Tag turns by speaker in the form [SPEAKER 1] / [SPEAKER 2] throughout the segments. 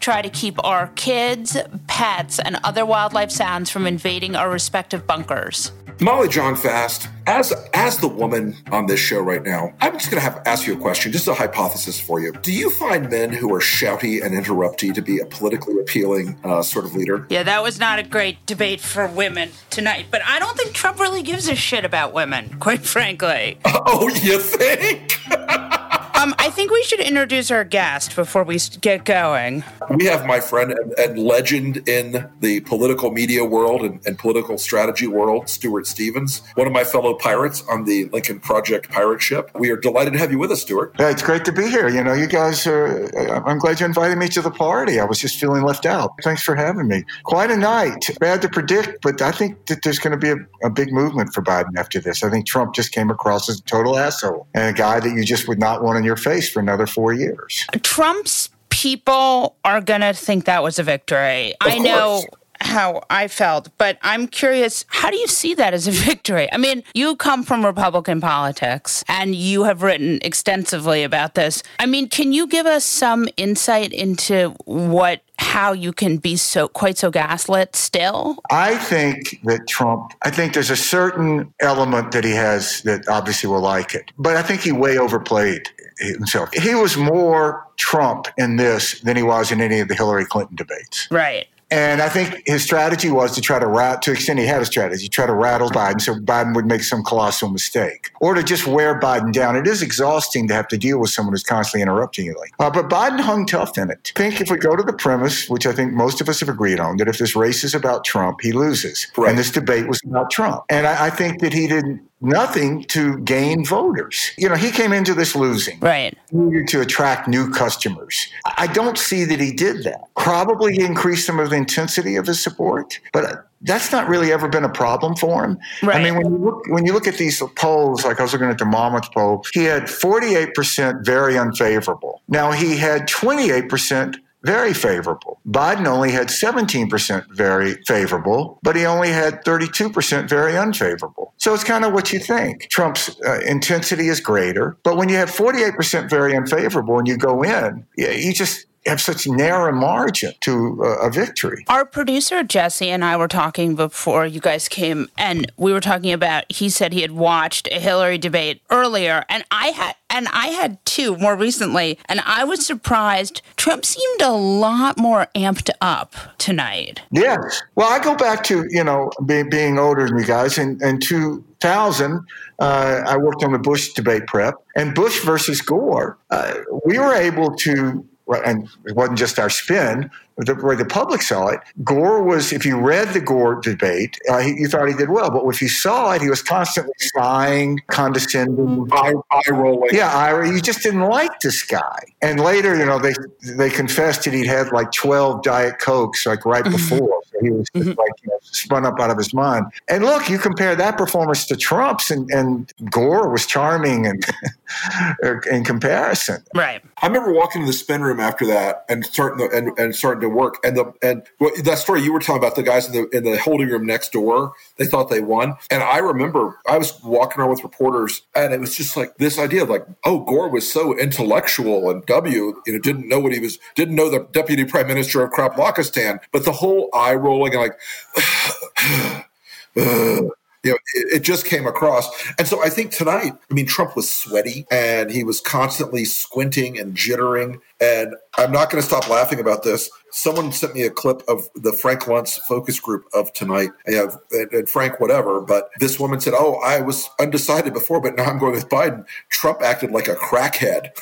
[SPEAKER 1] try to keep our kids, pets, and other wildlife sounds from invading our respective bunkers.
[SPEAKER 2] Molly Jong-Fast, as as the woman on this show right now, I'm just going to have ask you a question, just a hypothesis for you. Do you find men who are shouty and interrupty to be a politically appealing uh, sort of leader?
[SPEAKER 1] Yeah, that was not a great debate for women tonight, but I don't think Trump really gives a shit about women, quite frankly.
[SPEAKER 2] Oh, you think?
[SPEAKER 1] Um, I think we should introduce our guest before we get going.
[SPEAKER 2] We have my friend and, and legend in the political media world and, and, political strategy world, Stuart Stevens, one of my fellow pirates on the Lincoln Project pirate ship. We are delighted to have you with us, Stuart.
[SPEAKER 3] Yeah, it's great to be here. You know, you guys are, I'm glad you invited me to the party. I was just feeling left out. Thanks for having me. Quite a night. Bad to predict, but I think that there's going to be a, a big movement for Biden after this. I think Trump just came across as a total asshole and a guy that you just would not want in your face for another four years.
[SPEAKER 1] Trump's people are going to think that was a victory.
[SPEAKER 2] Of
[SPEAKER 1] I know how I felt, but I'm curious, how do you see that as a victory? I mean, you come from Republican politics and you have written extensively about this. I mean, can you give us some insight into what how you can be so quite so gaslit still?
[SPEAKER 3] I think that Trump, I think there's a certain element that he has that obviously will like it, but I think he way overplayed himself. He was more Trump in this than he was in any of the Hillary Clinton debates.
[SPEAKER 1] Right.
[SPEAKER 3] And I think his strategy was to try to rat to extend he had a strategy, try to rattle Biden so Biden would make some colossal mistake. Or to just wear Biden down. It is exhausting to have to deal with someone who's constantly interrupting you like. Uh, but Biden hung tough in it. I think if we go to the premise, which I think most of us have agreed on, that if this race is about Trump, he loses.
[SPEAKER 2] Right.
[SPEAKER 3] And this debate was about Trump. And I, I think that he didn't nothing to gain voters. You know, he came into this losing.
[SPEAKER 1] Right.
[SPEAKER 3] He needed to attract new customers. I don't see that he did that. Probably he increased some of the intensity of his support, but that's not really ever been a problem for him.
[SPEAKER 1] Right.
[SPEAKER 3] I mean, when you look when you look at these polls, like I was looking at the Monmouth poll, he had 48% very unfavorable. Now he had 28% very favorable. Biden only had 17% very favorable, but he only had 32% very unfavorable. So it's kind of what you think. Trump's uh, intensity is greater, but when you have 48% very unfavorable and you go in, you just have such narrow margin to uh, a victory.
[SPEAKER 1] Our producer Jesse and I were talking before you guys came, and we were talking about. He said he had watched a Hillary debate earlier, and I had, and I had too more recently, and I was surprised. Trump seemed a lot more amped up tonight.
[SPEAKER 3] Yes. Well, I go back to you know being, being older than you guys, and in 2000, uh, I worked on the Bush debate prep, and Bush versus Gore, uh, we were able to and it wasn't just our spin, the way the public saw it, Gore was, if you read the Gore debate, uh, he, you thought he did well. But if you saw it, he was constantly sighing, condescending, mm-hmm.
[SPEAKER 2] eye, eye rolling.
[SPEAKER 3] Yeah, I, you just didn't like this guy. And later, you know, they they confessed that he'd had like 12 Diet Cokes, like right mm-hmm. before. So he was just mm-hmm. like, you know, spun up out of his mind. And look, you compare that performance to Trump's, and, and Gore was charming and in comparison.
[SPEAKER 1] Right.
[SPEAKER 2] I remember walking to the spin room after that and starting the, and, and starting to work. And the and that story you were telling about the guys in the in the holding room next door, they thought they won. And I remember I was walking around with reporters, and it was just like this idea of like, oh, Gore was so intellectual, and W, you know, didn't know what he was, didn't know the deputy prime minister of Kraplakistan, but the whole eye rolling and like. You know, it, it, just came across. And so I think tonight, I mean, Trump was sweaty and he was constantly squinting and jittering. And I'm not going to stop laughing about this. Someone sent me a clip of the Frank Luntz focus group of tonight. And, and Frank, whatever. But this woman said, Oh, I was undecided before, but now I'm going with Biden. Trump acted like a crackhead.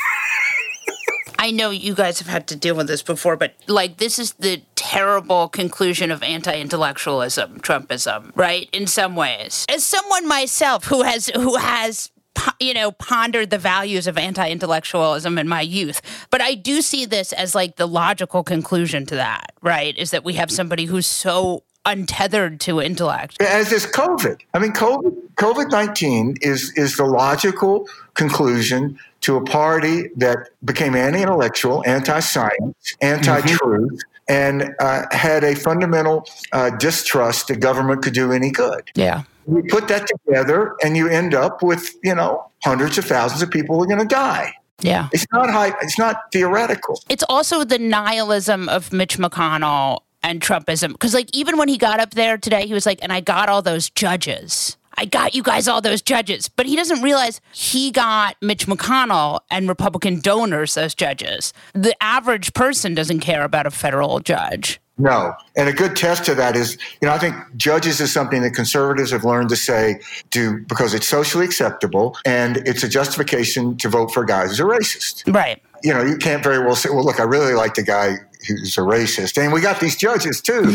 [SPEAKER 1] I know you guys have had to deal with this before, but like this is the terrible conclusion of anti-intellectualism, Trumpism, right? In some ways. As someone myself who has who has you know pondered the values of anti-intellectualism in my youth but i do see this as like the logical conclusion to that right is that we have somebody who's so untethered to intellect.
[SPEAKER 3] As is COVID. I mean, COVID COVID nineteen is is the logical conclusion to a party that became anti-intellectual, anti-science, anti-truth. Mm-hmm. And uh, had a fundamental uh, distrust that government could do any good.
[SPEAKER 1] Yeah.
[SPEAKER 3] You put that together, and you end up with you know hundreds of thousands of people are going to die.
[SPEAKER 1] Yeah.
[SPEAKER 3] It's not high, it's not theoretical.
[SPEAKER 1] It's also the nihilism of Mitch McConnell and Trumpism. Because, like, even when he got up there today, he was like, and I got all those judges. I got you guys all those judges. But he doesn't realize he got Mitch McConnell and Republican donors, as judges. The average person doesn't care about a federal judge.
[SPEAKER 3] No. And a good test to that is, you know, I think judges is something that conservatives have learned to say do because it's socially acceptable and it's a justification to vote for a guy who's a racist.
[SPEAKER 1] Right.
[SPEAKER 3] You know, you can't very well say, well, look, I really like the guy who's a racist. And we got these judges too.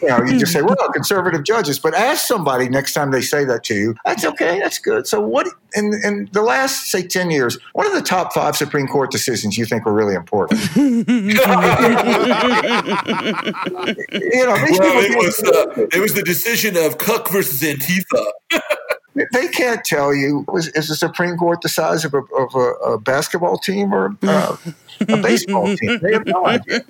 [SPEAKER 3] you know, you just say, well, conservative judges. But ask somebody next time they say that to you. That's okay. That's good. So what in in the last say ten years, what are the top five Supreme Court decisions you think were really important? you know,
[SPEAKER 2] well, it was uh, it was the decision of Cook versus Antifa.
[SPEAKER 3] they can't tell you is, is, the Supreme Court the size of a, of a, a basketball team or uh, a baseball team. They have no idea.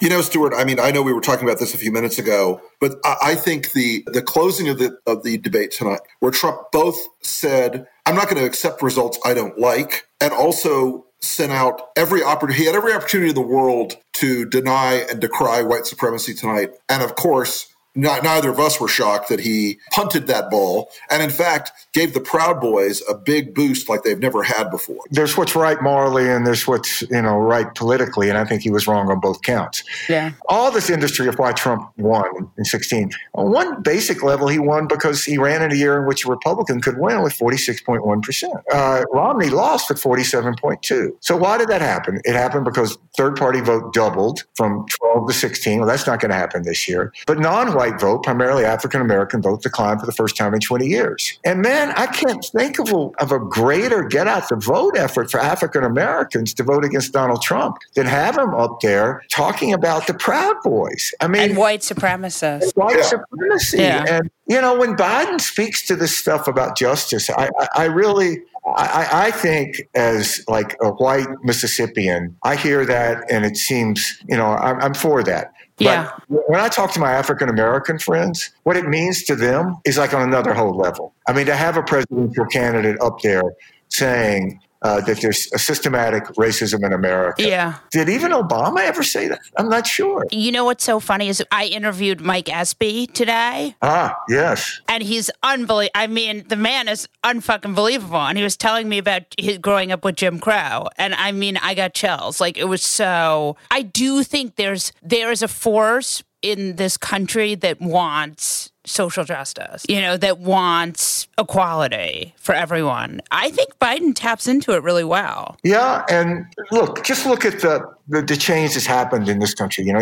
[SPEAKER 2] You know, Stuart. I mean, I know we were talking about this a few minutes ago, but I, I think the the closing of the of the debate tonight, where Trump both said, "I'm not going to accept results I don't like," and also sent out every opportunity. He had every opportunity in the world to deny and decry white supremacy tonight, and of course not, neither of us were shocked that he punted that ball and in fact gave the proud boys a big boost like they've never had before.
[SPEAKER 3] There's what's right morally and there's what's you know right politically and i think he was wrong on both counts.
[SPEAKER 1] Yeah.
[SPEAKER 3] All this industry of why trump won in 16 on one basic level he won because he ran in a year in which a republican could win with 46.1% uh, romney lost at 47.2 so why did that happen? It happened because third party vote doubled from 12 to 16 well that's not going to happen this year but non white vote, primarily African American vote, declined for the first time in 20 years. And man, I can't think of a, of a greater get out the vote effort for African Americans to vote against Donald Trump than have him up there talking about the Proud Boys. I mean,
[SPEAKER 1] and white supremacists.
[SPEAKER 3] White yeah. supremacy. Yeah. And, you know, when Biden speaks to this stuff about justice, I, I, I really. I, I, think as like a white Mississippian, I hear that and it seems, you know, I'm, I'm for that.
[SPEAKER 1] Yeah.
[SPEAKER 3] But when I talk to my African American friends, what it means to them is like on another whole level. I mean, to have a presidential candidate up there saying, uh, that there's a systematic racism in America.
[SPEAKER 1] Yeah.
[SPEAKER 3] Did even Obama ever say that? I'm not sure.
[SPEAKER 1] You know what's so funny is I interviewed Mike Espy today.
[SPEAKER 3] Ah, yes.
[SPEAKER 1] And he's unbelievable. I mean, the man is unfucking believable. And he was telling me about his growing up with Jim Crow. And I mean, I got chills. Like it was so. I do think there's there is a force in this country that wants social justice, you know, that wants equality for everyone. I think Biden taps into it really well.
[SPEAKER 3] Yeah, and look, just look at the the, the change that's happened in this country. You know,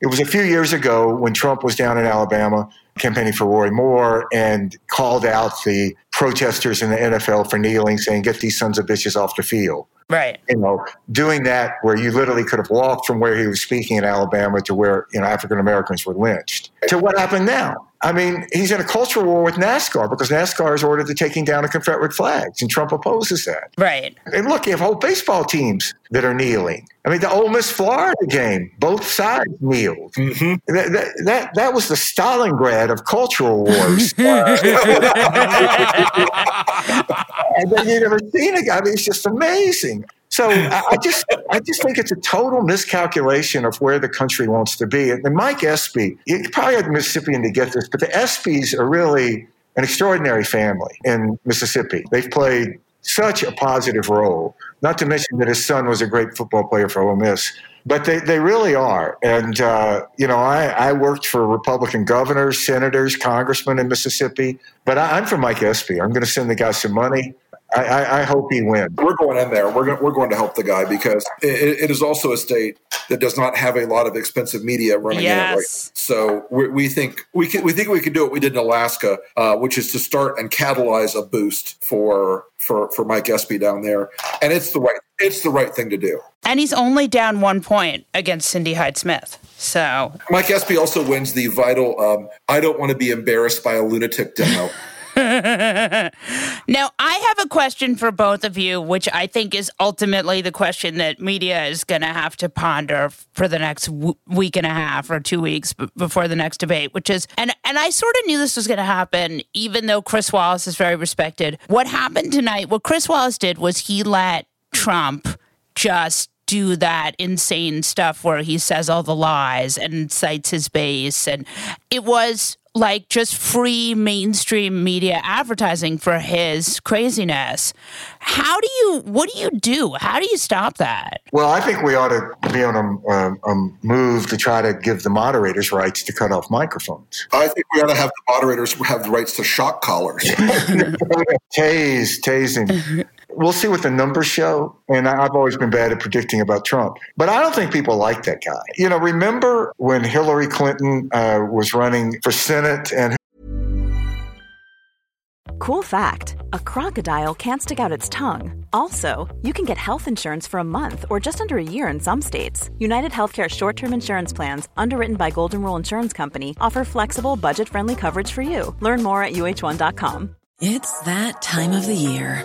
[SPEAKER 3] it was a few years ago when Trump was down in Alabama campaigning for Roy Moore and called out the protesters in the NFL for kneeling, saying, "Get these sons of bitches off the field."
[SPEAKER 1] Right.
[SPEAKER 3] You know, doing that where you literally could have walked from where he was speaking in Alabama to where, you know, African Americans were lynched to what happened now. I mean, he's in a cultural war with NASCAR because NASCAR is ordered to taking down the Confederate flags, and Trump opposes that.
[SPEAKER 1] Right.
[SPEAKER 3] And look, you have whole baseball teams that are kneeling. I mean, the Ole Miss Florida game, both sides kneeled. Mm-hmm. That, that, that, that, was the Stalingrad of cultural wars. and then you never seen a guy. I mean, it's just amazing. So I just I just think it's a total miscalculation of where the country wants to be. And Mike Espy, you probably had a Mississippian to get this, but the Espys are really an extraordinary family in Mississippi. They've played such a positive role. Not to mention that his son was a great football player for Ole Miss. But they, they really are. And, uh, you know, I, I worked for Republican governors, senators, congressmen in Mississippi. But I, I'm from Mike Espy. I'm going to send the guy some money. I, I, I, hope he wins.
[SPEAKER 2] We're going in there. We're going, we're going to help the guy because it, it is also a state that does not have a lot of expensive media running yes. in it. Right? So we, we, think we can we think we can do what we did in Alaska, uh, which is to start and catalyze a boost for for for Mike Espy down there, and it's the right it's the right thing to do.
[SPEAKER 1] And he's only down one point against Cindy Hyde Smith. So
[SPEAKER 2] Mike Espy also wins the vital. Um, I don't want to be embarrassed by a lunatic demo.
[SPEAKER 1] now, I have a question for both of you, which I think is ultimately the question that media is going to have to ponder for the next w- week and a half or two weeks b- before the next debate, which is, and, and I sort of knew this was going to happen, even though Chris Wallace is very respected. What happened tonight, what Chris Wallace did was he let Trump just do that insane stuff where he says all the lies and cites his base. And it was like just free mainstream media advertising for his craziness. How do you, what do you do? How do you stop that?
[SPEAKER 3] Well, I think we ought to be on a, a, a move to try to give the moderators rights to cut off microphones.
[SPEAKER 2] I think we ought to have the moderators have the rights to shock collars.
[SPEAKER 3] Tase, tasing. We'll see what the numbers show. And I've always been bad at predicting about Trump, but I don't think people like that guy. You know, remember when Hillary Clinton uh, was running for Senate and.
[SPEAKER 4] Cool fact a crocodile can't stick out its tongue. Also, you can get health insurance for a month or just under a year in some states. United Healthcare short term insurance plans, underwritten by Golden Rule Insurance Company, offer flexible, budget friendly coverage for you. Learn more at uh1.com.
[SPEAKER 5] It's that time of the year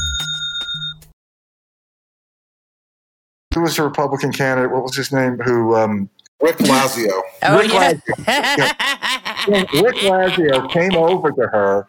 [SPEAKER 3] Who was a Republican candidate? What was his name? Who um,
[SPEAKER 2] Rick Lazio.
[SPEAKER 1] Oh,
[SPEAKER 3] Rick,
[SPEAKER 1] yeah.
[SPEAKER 3] Lazio. Rick Lazio came over to her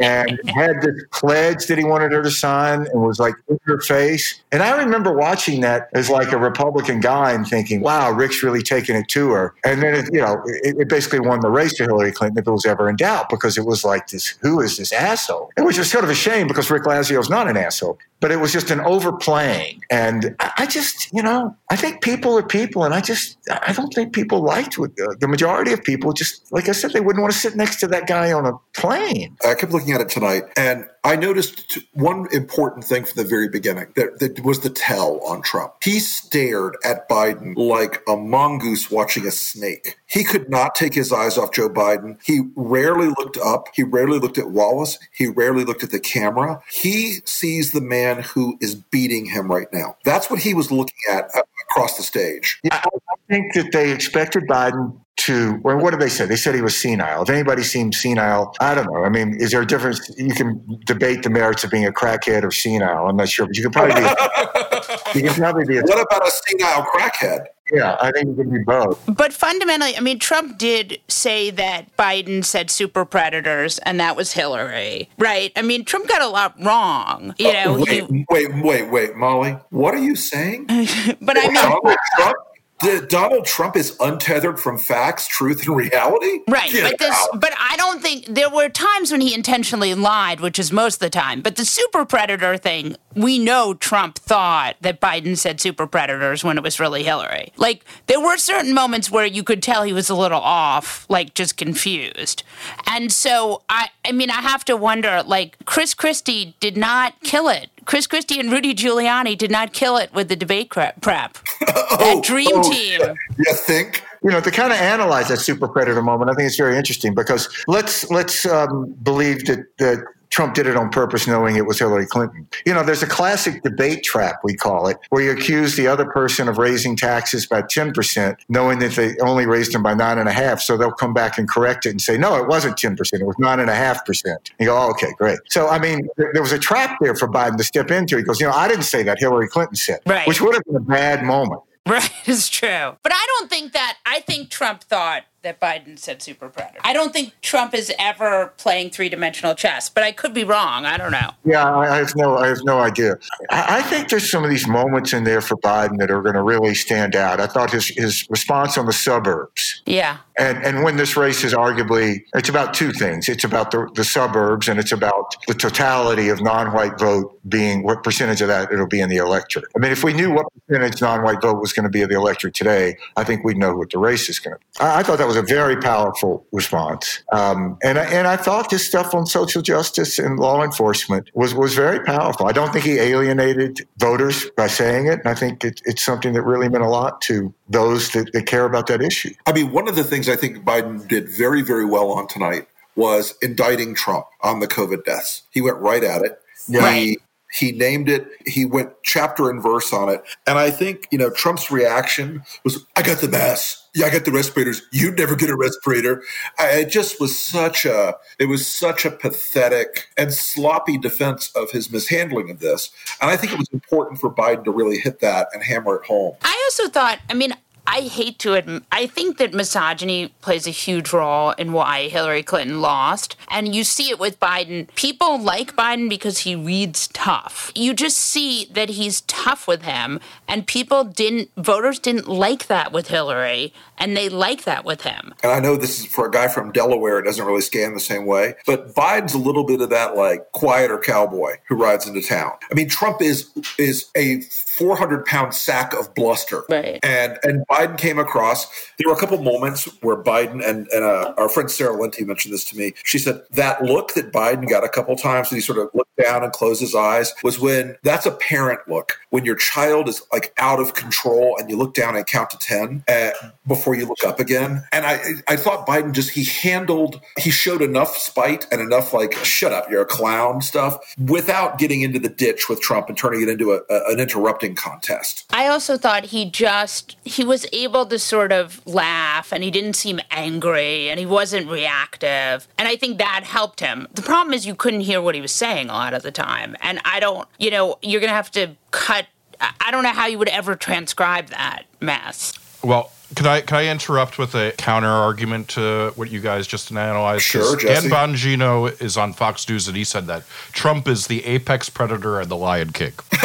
[SPEAKER 3] and had this pledge that he wanted her to sign and was like in her face. And I remember watching that as like a Republican guy and thinking, wow, Rick's really taking it to her. And then, it, you know, it, it basically won the race to Hillary Clinton if it was ever in doubt because it was like this, who is this asshole? And which is sort of a shame because Rick Lazio is not an asshole. But it was just an overplaying. And I just, you know, I think people are people, and I just, I don't think people liked what the, the majority of people just, like I said, they wouldn't want to sit next to that guy on a plane.
[SPEAKER 2] I kept looking at it tonight, and I noticed one important thing from the very beginning that, that, was the tell on Trump. He stared at Biden like a mongoose watching a snake. He could not take his eyes off Joe Biden. He rarely looked up. He rarely looked at Wallace. He rarely looked at the camera. He sees the man who is beating him right now. That's what he was looking at uh, across the stage.
[SPEAKER 3] I think that they expected Biden to, well, what did they say? They said he was senile. If anybody seemed senile, I don't know. I mean, is there a difference? You can debate the merits of being a crackhead or senile. I'm not sure, but you can probably be. you can probably be. A,
[SPEAKER 2] what about a senile crackhead?
[SPEAKER 3] Yeah, I think it could be both.
[SPEAKER 1] But fundamentally, I mean, Trump did say that Biden said super predators, and that was Hillary, right? I mean, Trump got a lot wrong. You know,
[SPEAKER 2] uh, wait, he,
[SPEAKER 1] wait,
[SPEAKER 2] wait, wait, Molly, what are you saying?
[SPEAKER 1] but I mean,
[SPEAKER 2] Donald Trump the, Donald Trump is untethered from facts, truth, and reality.
[SPEAKER 1] Right, but this, but I don't think there were times when he intentionally lied, which is most of the time. But the super predator thing, we know Trump thought that Biden said super predators when it was really Hillary. Like there were certain moments where you could tell he was a little off, like just confused. And so I, I mean, I have to wonder. Like Chris Christie did not kill it Chris Christie and Rudy Giuliani did not kill it with the debate prep. oh, that dream oh, team.
[SPEAKER 2] You think?
[SPEAKER 3] You know, to kind of analyze that super predator moment, I think it's very interesting because let's let's um, believe that that Trump did it on purpose, knowing it was Hillary Clinton. You know, there's a classic debate trap, we call it, where you accuse the other person of raising taxes by 10%, knowing that they only raised them by 9.5. So they'll come back and correct it and say, no, it wasn't 10%, it was 9.5%. You go, oh, okay, great. So, I mean, there was a trap there for Biden to step into. He goes, you know, I didn't say that, Hillary Clinton said,
[SPEAKER 1] right.
[SPEAKER 3] which would have been a bad moment.
[SPEAKER 1] Right, it's true. But I don't think that, I think Trump thought that Biden said super predator. I don't think Trump is ever playing three dimensional chess, but I could be wrong. I don't know.
[SPEAKER 3] Yeah, I have no, I have no idea. I, I think there's some of these moments in there for Biden that are going to really stand out. I thought his his response on the suburbs.
[SPEAKER 1] Yeah.
[SPEAKER 3] And and when this race is arguably, it's about two things. It's about the, the suburbs, and it's about the totality of non-white vote being what percentage of that it'll be in the electorate. I mean, if we knew what percentage non-white vote was going to be of the electorate today, I think we'd know what the race is going to. be. I, I thought that was was a very powerful response. Um, and, I, and I thought his stuff on social justice and law enforcement was, was very powerful. I don't think he alienated voters by saying it. And I think it, it's something that really meant a lot to those that, that care about that issue.
[SPEAKER 2] I mean, one of the things I think Biden did very, very well on tonight was indicting Trump on the COVID deaths. He went right at it.
[SPEAKER 1] Yeah. He,
[SPEAKER 2] he named it. He went chapter and verse on it. And I think, you know, Trump's reaction was, I got the mask. Yeah, I got the respirators. You'd never get a respirator. I, it just was such a, it was such a pathetic and sloppy defense of his mishandling of this. And I think it was important for Biden to really hit that and hammer it home.
[SPEAKER 1] I also thought, I mean, I hate to admit, I think that misogyny plays a huge role in why Hillary Clinton lost. And you see it with Biden. People like Biden because he reads tough. You just see that he's tough with him. And people didn't, voters didn't like that with Hillary. And they like that with him.
[SPEAKER 2] And I know this is for a guy from Delaware, it doesn't really scan the same way. But Biden's a little bit of that like quieter cowboy who rides into town. I mean, Trump is is a 400 pound sack of bluster.
[SPEAKER 1] Right.
[SPEAKER 2] And, and Biden came across. There were a couple moments where Biden and, and uh, our friend Sarah Lenti mentioned this to me. She said that look that Biden got a couple times, and he sort of looked down and closed his eyes, was when that's a parent look. When your child is like out of control and you look down and count to 10 uh, before you look up again. And I, I thought Biden just, he handled, he showed enough spite and enough like, shut up, you're a clown stuff without getting into the ditch with Trump and turning it into a, a, an interrupting contest.
[SPEAKER 1] I also thought he just, he was able to sort of laugh and he didn't seem angry and he wasn't reactive. And I think that helped him. The problem is you couldn't hear what he was saying a lot of the time. And I don't, you know, you're going to have to cut. I don't know how you would ever transcribe that mess.
[SPEAKER 6] Well, could I could I interrupt with a counter argument to what you guys just analyzed?
[SPEAKER 2] Sure, Jesse.
[SPEAKER 6] Dan Bongino is on Fox News and he said that Trump is the apex predator and the lion king.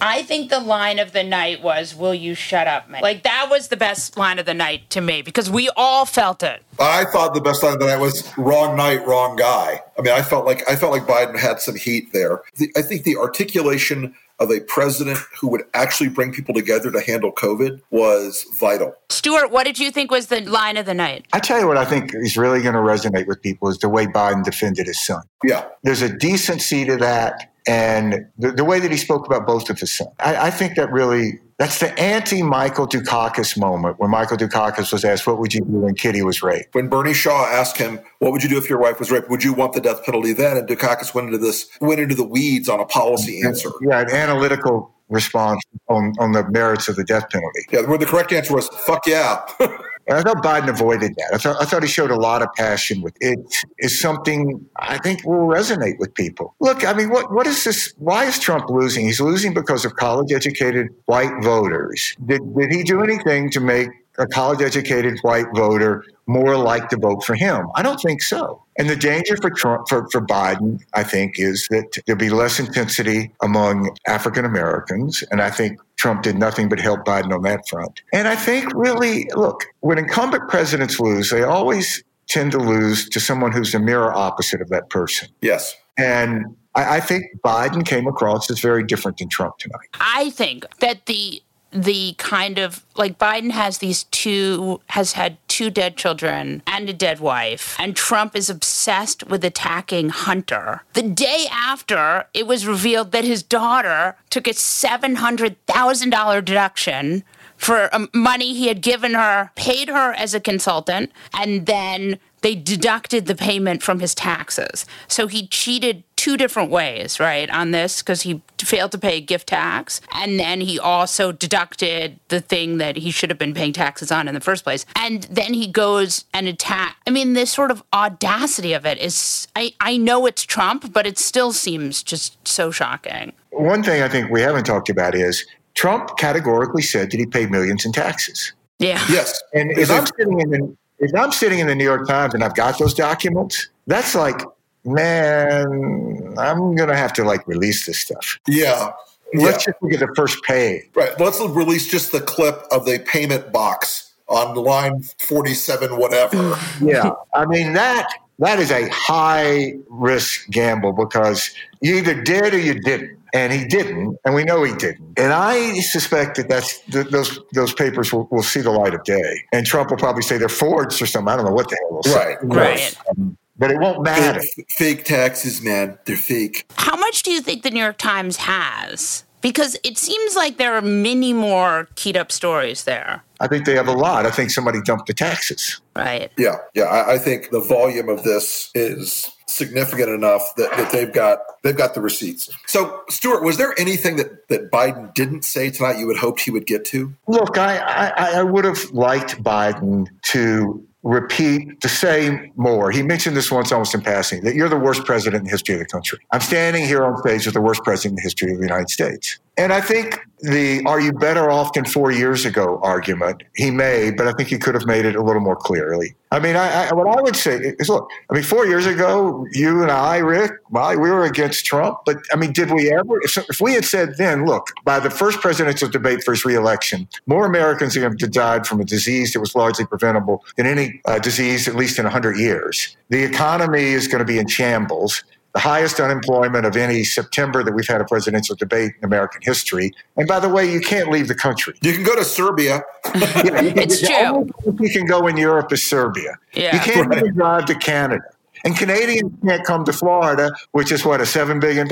[SPEAKER 1] I think the line of the night was, Will you shut up, man? Like, that was the best line of the night to me because we all felt it.
[SPEAKER 2] I thought the best line of the night was wrong night, wrong guy. I mean, I felt like I felt like Biden had some heat there. The, I think the articulation of a president who would actually bring people together to handle COVID was vital.
[SPEAKER 1] Stuart, what did you think was the line of the night?
[SPEAKER 3] I tell you what I think is really going to resonate with people is the way Biden defended his son.
[SPEAKER 2] Yeah.
[SPEAKER 3] There's a decency to that and the, the way that he spoke about both of his sons. I, I think that really that's the anti Michael Dukakis moment when Michael Dukakis was asked, What would you do when Kitty was raped?
[SPEAKER 2] When Bernie Shaw asked him, What would you do if your wife was raped? Would you want the death penalty then? And Dukakis went into this, went into the weeds on a policy answer.
[SPEAKER 3] Yeah, an analytical response on, on the merits of the death penalty.
[SPEAKER 2] Yeah, where the correct answer was, Fuck yeah.
[SPEAKER 3] And I thought Biden avoided that. I thought, I thought he showed a lot of passion with it. Is something I think will resonate with people. Look, I mean, what what is this? Why is Trump losing? He's losing because of college-educated white voters. Did did he do anything to make a college-educated white voter more like to vote for him? I don't think so. And the danger for Trump, for, for Biden, I think, is that there'll be less intensity among African Americans. And I think Trump did nothing but help Biden on that front. And I think really, look, when incumbent presidents lose, they always tend to lose to someone who's the mirror opposite of that person.
[SPEAKER 2] yes.
[SPEAKER 3] And I, I think Biden came across as very different than Trump tonight.
[SPEAKER 1] I think that the the kind of like Biden has these two has had two dead children and a dead wife and Trump is obsessed with attacking Hunter. The day after it was revealed that his daughter took a $700,000 deduction for um, money he had given her, paid her as a consultant and then they deducted the payment from his taxes. So he cheated two different ways, right, on this because he failed to pay gift tax. And then he also deducted the thing that he should have been paying taxes on in the first place. And then he goes and attack. I mean, this sort of audacity of it is, I, I know it's Trump, but it still seems just so shocking.
[SPEAKER 3] One thing I think we haven't talked about is Trump categorically said that he paid millions in taxes.
[SPEAKER 1] Yeah.
[SPEAKER 2] Yes.
[SPEAKER 3] And if I'm sitting in the if I'm sitting in the New York Times and I've got those documents, that's like, man, I'm gonna have to like release this stuff.
[SPEAKER 2] Yeah.
[SPEAKER 3] Let's
[SPEAKER 2] Yeah.
[SPEAKER 3] just look at the first page.
[SPEAKER 2] Right. Let's release just the clip of the payment box on line 47, whatever.
[SPEAKER 3] Yeah, I mean that that is a high risk gamble because you either did or you didn't, and he didn't, and we know he didn't. And I suspect that that's th- those those papers will, will see the light of day, and Trump will probably say they're forged or something. I don't know what the hell will say.
[SPEAKER 2] Right.
[SPEAKER 1] Right.
[SPEAKER 3] Um, But it won't matter.
[SPEAKER 2] Fake, fake taxes, man. They're fake.
[SPEAKER 1] How much do you think the New York Times has? Because it seems like there are many more keyed up stories there,
[SPEAKER 3] I think they have a lot. I think somebody dumped the taxes.
[SPEAKER 1] right?
[SPEAKER 2] Yeah. Yeah. I, I think the volume of this is significant enough that, that they've got they've got the receipts. So, Stuart, was there anything that, that Biden didn't say tonight you had hoped he would get to?
[SPEAKER 3] Look, I, I, I would have liked Biden to repeat, to say more. He mentioned this once almost in passing that you're the worst president in the history of the country. I'm standing here on stage with the worst president in the history of the United States. And I think the are you better off than four years ago argument, he may, but I think he could have made it a little more clearly. I mean, I, I, what I would say is look, I mean, four years ago, you and I, Rick, well, we were against Trump, but I mean, did we ever? If, if we had said then, look, by the first presidential debate for his reelection, more Americans are going to have died from a disease that was largely preventable than any uh, disease, at least in 100 years. The economy is going to be in shambles the highest unemployment of any September that we've had a presidential debate in American history. And by the way, you can't leave the country.
[SPEAKER 2] You can go to Serbia.
[SPEAKER 3] Yeah, you can-
[SPEAKER 1] It's
[SPEAKER 3] the
[SPEAKER 1] true.
[SPEAKER 3] only place You can go in Europe is Serbia.
[SPEAKER 1] Yeah.
[SPEAKER 3] You can't
[SPEAKER 2] Right.
[SPEAKER 3] even drive to Canada. And Canadians can't come to Florida, which is what, a $7 billion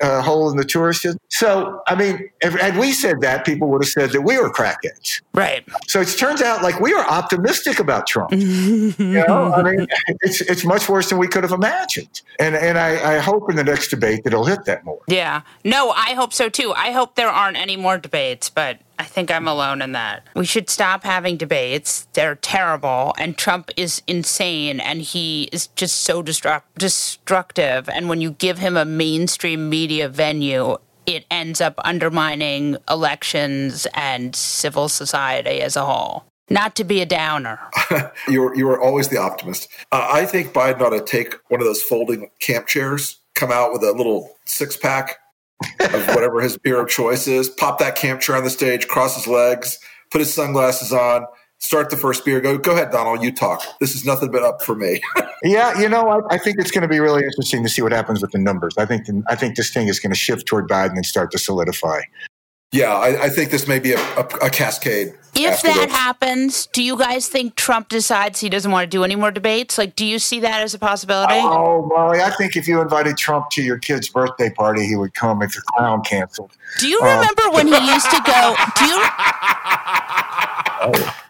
[SPEAKER 3] uh, hole in the tourist. So, I mean, if, had we said that, people would have said that we were crackheads.
[SPEAKER 1] Right.
[SPEAKER 3] So it turns out like we were optimistic about Trump. you know, I mean, it's it's much worse than we could have imagined. And and I, I hope in the next debate that it'll hit that more.
[SPEAKER 1] Yeah. No, I hope so too. I hope there aren't any more debates, but I think I'm alone in that. We should stop having debates. They're terrible, and Trump is insane, and he is just so destruct- destructive. And when you give him a mainstream media venue, it ends up undermining elections and civil society as a whole. Not to be a downer.
[SPEAKER 2] you were, you were always the optimist. Uh, I think Biden ought to take one of those folding camp chairs, come out with a little six pack, of whatever his beer of choice is, pop that camp chair on the stage, cross his legs, put his sunglasses on, start the first beer. Go, go ahead, Donald. You talk. This is nothing but up for me.
[SPEAKER 3] yeah, you know, I, I think it's going to be really interesting to see what happens with the numbers. I think I think this thing is going to shift toward Biden and start to solidify.
[SPEAKER 2] Yeah, I, I think this may be a, a, a cascade.
[SPEAKER 1] If that happens, do you guys think Trump decides he doesn't want to do any more debates? Like, do you see that as a possibility?
[SPEAKER 3] Oh, Molly, I think if you invited Trump to your kid's birthday party, he would come if the clown canceled.
[SPEAKER 1] Do you remember um, when he used to go? Do you?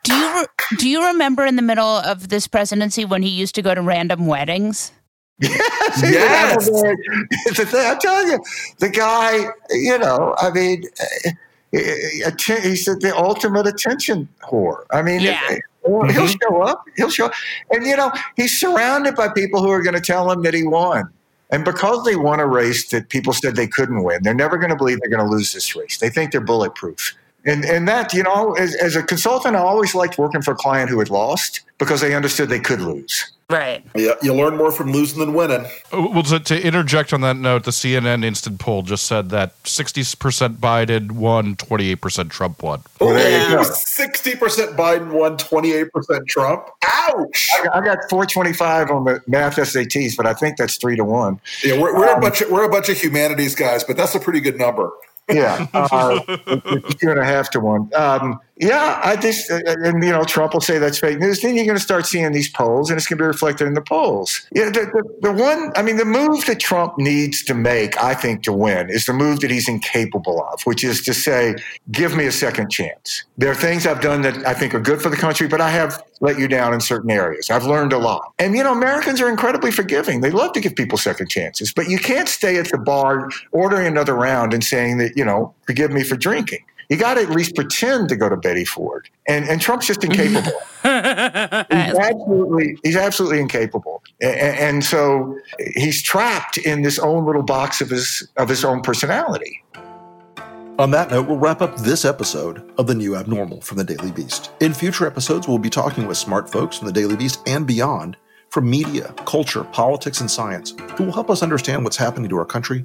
[SPEAKER 1] Do you do you remember in the middle of this presidency when he used to go to random weddings?
[SPEAKER 3] yes, yes. I'm telling you, the guy. You know, I mean, eh, eh, eh, he's the ultimate attention whore. I mean, yeah. he'll mm-hmm. show up. He'll show up, and you know, he's surrounded by people who are going to tell him that he won. And because they won a race that people said they couldn't win, they're never going to believe they're going to lose this race. They think they're bulletproof. And, and that, you know, as, as a consultant, I always liked working for a client who had lost because they understood they could lose.
[SPEAKER 1] Right.
[SPEAKER 2] Yeah, you learn more from losing than winning.
[SPEAKER 6] Uh, well, to, to, interject on that note, the CNN instant poll just said that 60% Biden won, 28% Trump won.
[SPEAKER 2] Oh, there 60% Biden won, 28% Trump. Ouch!
[SPEAKER 3] I, I, got 425 on the math SATs, but I think that's three to one.
[SPEAKER 2] Yeah, we're, we're um, a bunch of we're a bunch of humanities guys, but that's a pretty good number
[SPEAKER 3] yeah, uh, two and a half to one. Um, yeah, I just uh, and you know Trump will say that's fake news. Then you're going to start seeing these polls, and it's going to be reflected in the polls. Yeah, the, the, the, one. I mean, the move that Trump needs to make, I think, to win is the move that he's incapable of, which is to say, "Give me a second chance." There are things I've done that I think are good for the country, but I have let you down in certain areas. I've learned a lot, and you know, Americans are incredibly forgiving. They love to give people second chances, but you can't stay at the bar ordering another round and saying that you know, forgive me for drinking you got to at least pretend to go to Betty Ford. And, and Trump's just incapable. he's absolutely, he's absolutely incapable. And, and so he's trapped in this own little box of his, of his own personality.
[SPEAKER 6] On that note, we'll wrap up this episode of The New Abnormal from the Daily Beast. In future episodes, we'll be talking with smart folks from the Daily Beast and beyond from media, culture, politics, and science who will help us understand what's happening to our country